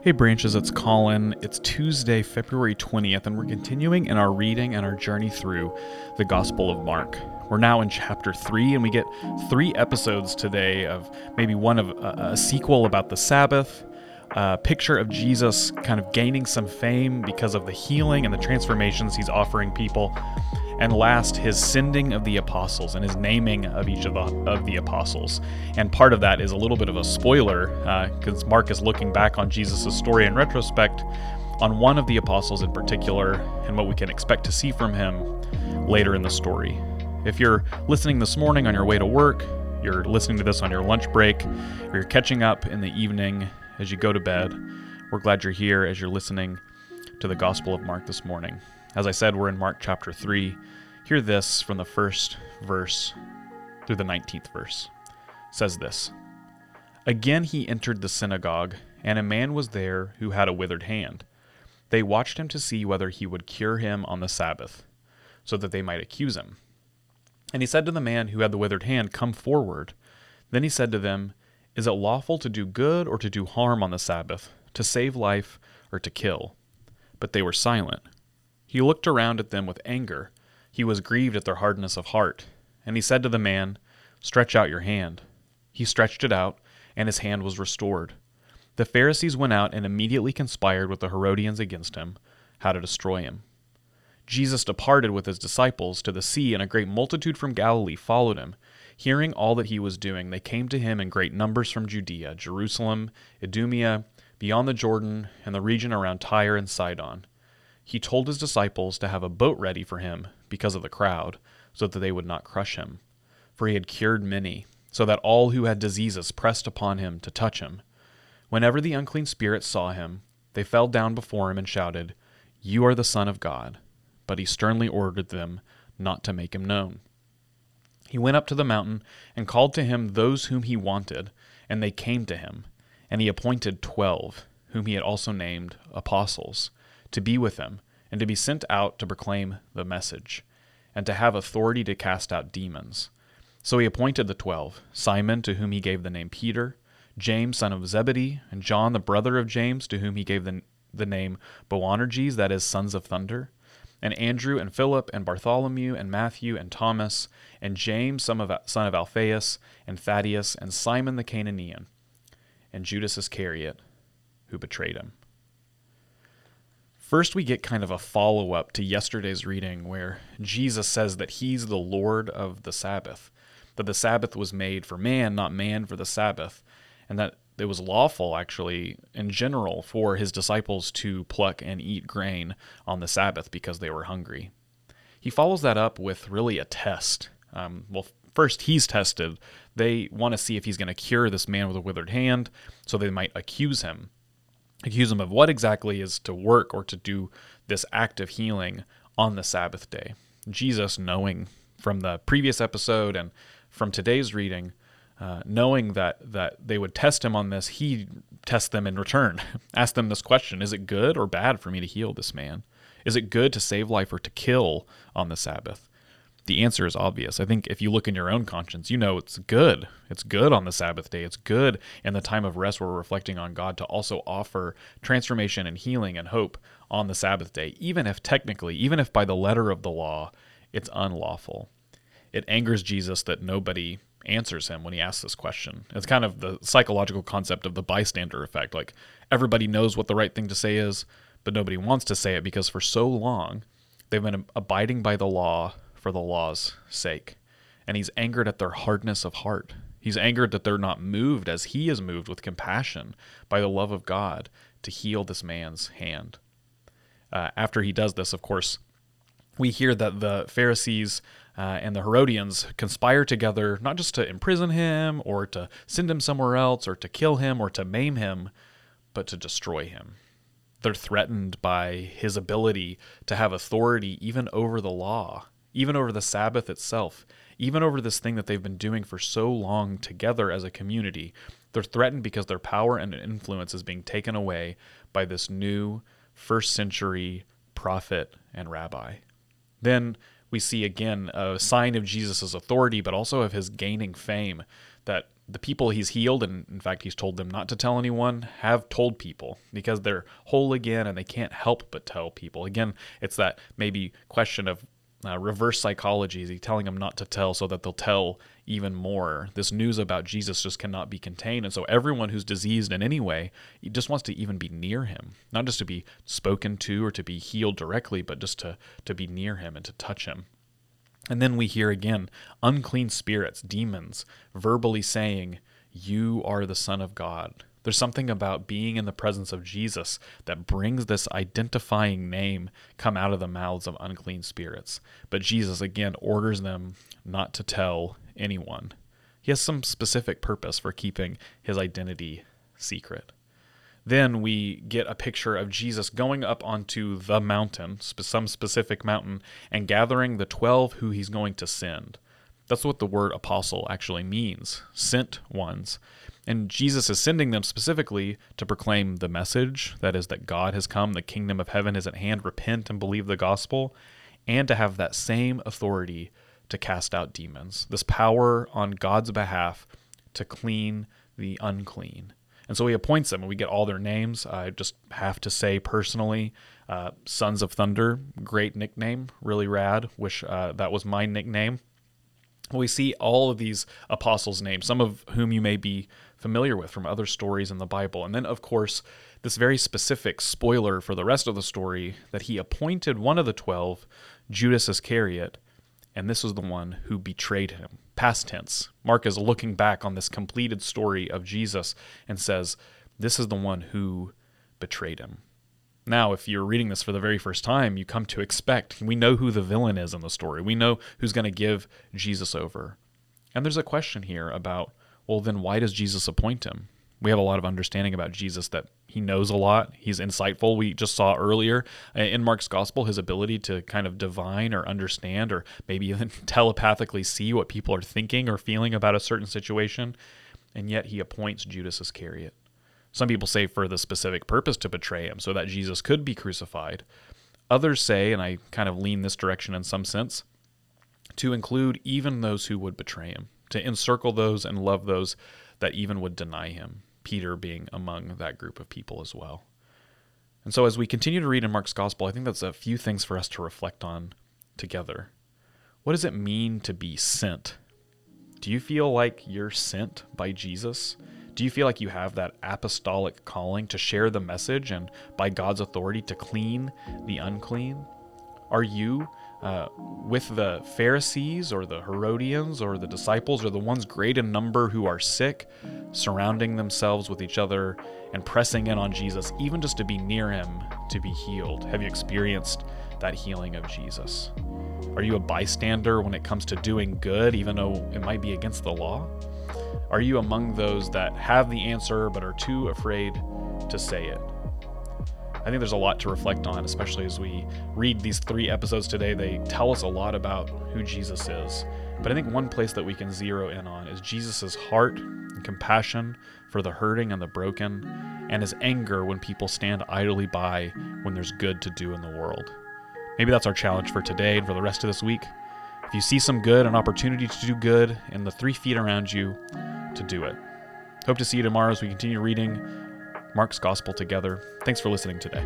Hey branches, it's Colin. It's Tuesday, February 20th, and we're continuing in our reading and our journey through the Gospel of Mark. We're now in chapter 3, and we get three episodes today of maybe one of a, a sequel about the Sabbath, a picture of Jesus kind of gaining some fame because of the healing and the transformations he's offering people, and last his sending of the apostles and his naming of each of the of the apostles. And part of that is a little bit of a spoiler because uh, mark is looking back on jesus' story in retrospect on one of the apostles in particular and what we can expect to see from him later in the story. If you're listening this morning on your way to work you're listening to this on your lunch break or you're catching up in the evening as you go to bed we're glad you're here as you're listening to the gospel of mark this morning as I said, we're in Mark chapter 3. Hear this from the first verse through the 19th verse. It says this Again he entered the synagogue, and a man was there who had a withered hand. They watched him to see whether he would cure him on the Sabbath, so that they might accuse him. And he said to the man who had the withered hand, Come forward. Then he said to them, Is it lawful to do good or to do harm on the Sabbath, to save life or to kill? But they were silent. He looked around at them with anger. He was grieved at their hardness of heart. And he said to the man, Stretch out your hand. He stretched it out, and his hand was restored. The Pharisees went out and immediately conspired with the Herodians against him, how to destroy him. Jesus departed with his disciples to the sea, and a great multitude from Galilee followed him. Hearing all that he was doing, they came to him in great numbers from Judea, Jerusalem, Idumea, beyond the Jordan, and the region around Tyre and Sidon he told his disciples to have a boat ready for him because of the crowd, so that they would not crush him. For he had cured many, so that all who had diseases pressed upon him to touch him. Whenever the unclean spirits saw him, they fell down before him and shouted, You are the Son of God. But he sternly ordered them not to make him known. He went up to the mountain and called to him those whom he wanted, and they came to him. And he appointed twelve, whom he had also named apostles to be with them, and to be sent out to proclaim the message, and to have authority to cast out demons. So he appointed the twelve Simon, to whom he gave the name Peter, James, son of Zebedee, and John, the brother of James, to whom he gave the, the name Boanerges, that is, sons of thunder, and Andrew, and Philip, and Bartholomew, and Matthew, and Thomas, and James, son of, son of Alphaeus, and Thaddeus, and Simon the Cananean, and Judas Iscariot, who betrayed him. First, we get kind of a follow up to yesterday's reading where Jesus says that he's the Lord of the Sabbath, that the Sabbath was made for man, not man for the Sabbath, and that it was lawful, actually, in general, for his disciples to pluck and eat grain on the Sabbath because they were hungry. He follows that up with really a test. Um, well, first, he's tested. They want to see if he's going to cure this man with a withered hand, so they might accuse him accuse him of what exactly is to work or to do this act of healing on the Sabbath day. Jesus, knowing from the previous episode and from today's reading, uh, knowing that that they would test him on this, he tests them in return. Ask them this question: Is it good or bad for me to heal this man? Is it good to save life or to kill on the Sabbath? The answer is obvious. I think if you look in your own conscience, you know it's good. It's good on the Sabbath day. It's good in the time of rest where we're reflecting on God to also offer transformation and healing and hope on the Sabbath day, even if technically, even if by the letter of the law, it's unlawful. It angers Jesus that nobody answers him when he asks this question. It's kind of the psychological concept of the bystander effect. Like everybody knows what the right thing to say is, but nobody wants to say it because for so long they've been abiding by the law for the law's sake. And he's angered at their hardness of heart. He's angered that they're not moved as he is moved with compassion by the love of God to heal this man's hand. Uh, after he does this, of course, we hear that the Pharisees uh, and the Herodians conspire together not just to imprison him or to send him somewhere else or to kill him or to maim him, but to destroy him. They're threatened by his ability to have authority even over the law even over the Sabbath itself, even over this thing that they've been doing for so long together as a community. They're threatened because their power and influence is being taken away by this new first century prophet and rabbi. Then we see again a sign of Jesus' authority, but also of his gaining fame, that the people he's healed, and in fact, he's told them not to tell anyone, have told people because they're whole again and they can't help but tell people. Again, it's that maybe question of uh, reverse psychology. Is he telling them not to tell so that they'll tell even more? This news about Jesus just cannot be contained. And so everyone who's diseased in any way just wants to even be near him, not just to be spoken to or to be healed directly, but just to, to be near him and to touch him. And then we hear again unclean spirits, demons, verbally saying, You are the Son of God. There's something about being in the presence of Jesus that brings this identifying name come out of the mouths of unclean spirits. But Jesus again orders them not to tell anyone. He has some specific purpose for keeping his identity secret. Then we get a picture of Jesus going up onto the mountain, some specific mountain, and gathering the 12 who he's going to send. That's what the word apostle actually means sent ones. And Jesus is sending them specifically to proclaim the message that is, that God has come, the kingdom of heaven is at hand, repent and believe the gospel, and to have that same authority to cast out demons, this power on God's behalf to clean the unclean. And so he appoints them, and we get all their names. I just have to say personally, uh, Sons of Thunder, great nickname, really rad. Wish uh, that was my nickname. We see all of these apostles' names, some of whom you may be familiar with from other stories in the Bible. And then, of course, this very specific spoiler for the rest of the story that he appointed one of the twelve, Judas Iscariot, and this was the one who betrayed him. Past tense. Mark is looking back on this completed story of Jesus and says, This is the one who betrayed him. Now, if you're reading this for the very first time, you come to expect we know who the villain is in the story. We know who's going to give Jesus over. And there's a question here about, well, then why does Jesus appoint him? we have a lot of understanding about Jesus that he knows a lot. He's insightful. We just saw earlier uh, in Mark's gospel his ability to kind of divine or understand or maybe even telepathically see what people are thinking or feeling about a certain situation. And yet he appoints Judas Iscariot. Some people say for the specific purpose to betray him so that Jesus could be crucified. Others say, and I kind of lean this direction in some sense, to include even those who would betray him, to encircle those and love those that even would deny him. Peter being among that group of people as well. And so, as we continue to read in Mark's gospel, I think that's a few things for us to reflect on together. What does it mean to be sent? Do you feel like you're sent by Jesus? Do you feel like you have that apostolic calling to share the message and by God's authority to clean the unclean? Are you uh, with the Pharisees or the Herodians or the disciples or the ones great in number who are sick, surrounding themselves with each other and pressing in on Jesus, even just to be near him to be healed? Have you experienced that healing of Jesus? Are you a bystander when it comes to doing good, even though it might be against the law? Are you among those that have the answer but are too afraid to say it? I think there's a lot to reflect on, especially as we read these three episodes today. They tell us a lot about who Jesus is. But I think one place that we can zero in on is Jesus' heart and compassion for the hurting and the broken, and his anger when people stand idly by when there's good to do in the world. Maybe that's our challenge for today and for the rest of this week. If you see some good, an opportunity to do good in the three feet around you, to do it. Hope to see you tomorrow as we continue reading Mark's Gospel together. Thanks for listening today.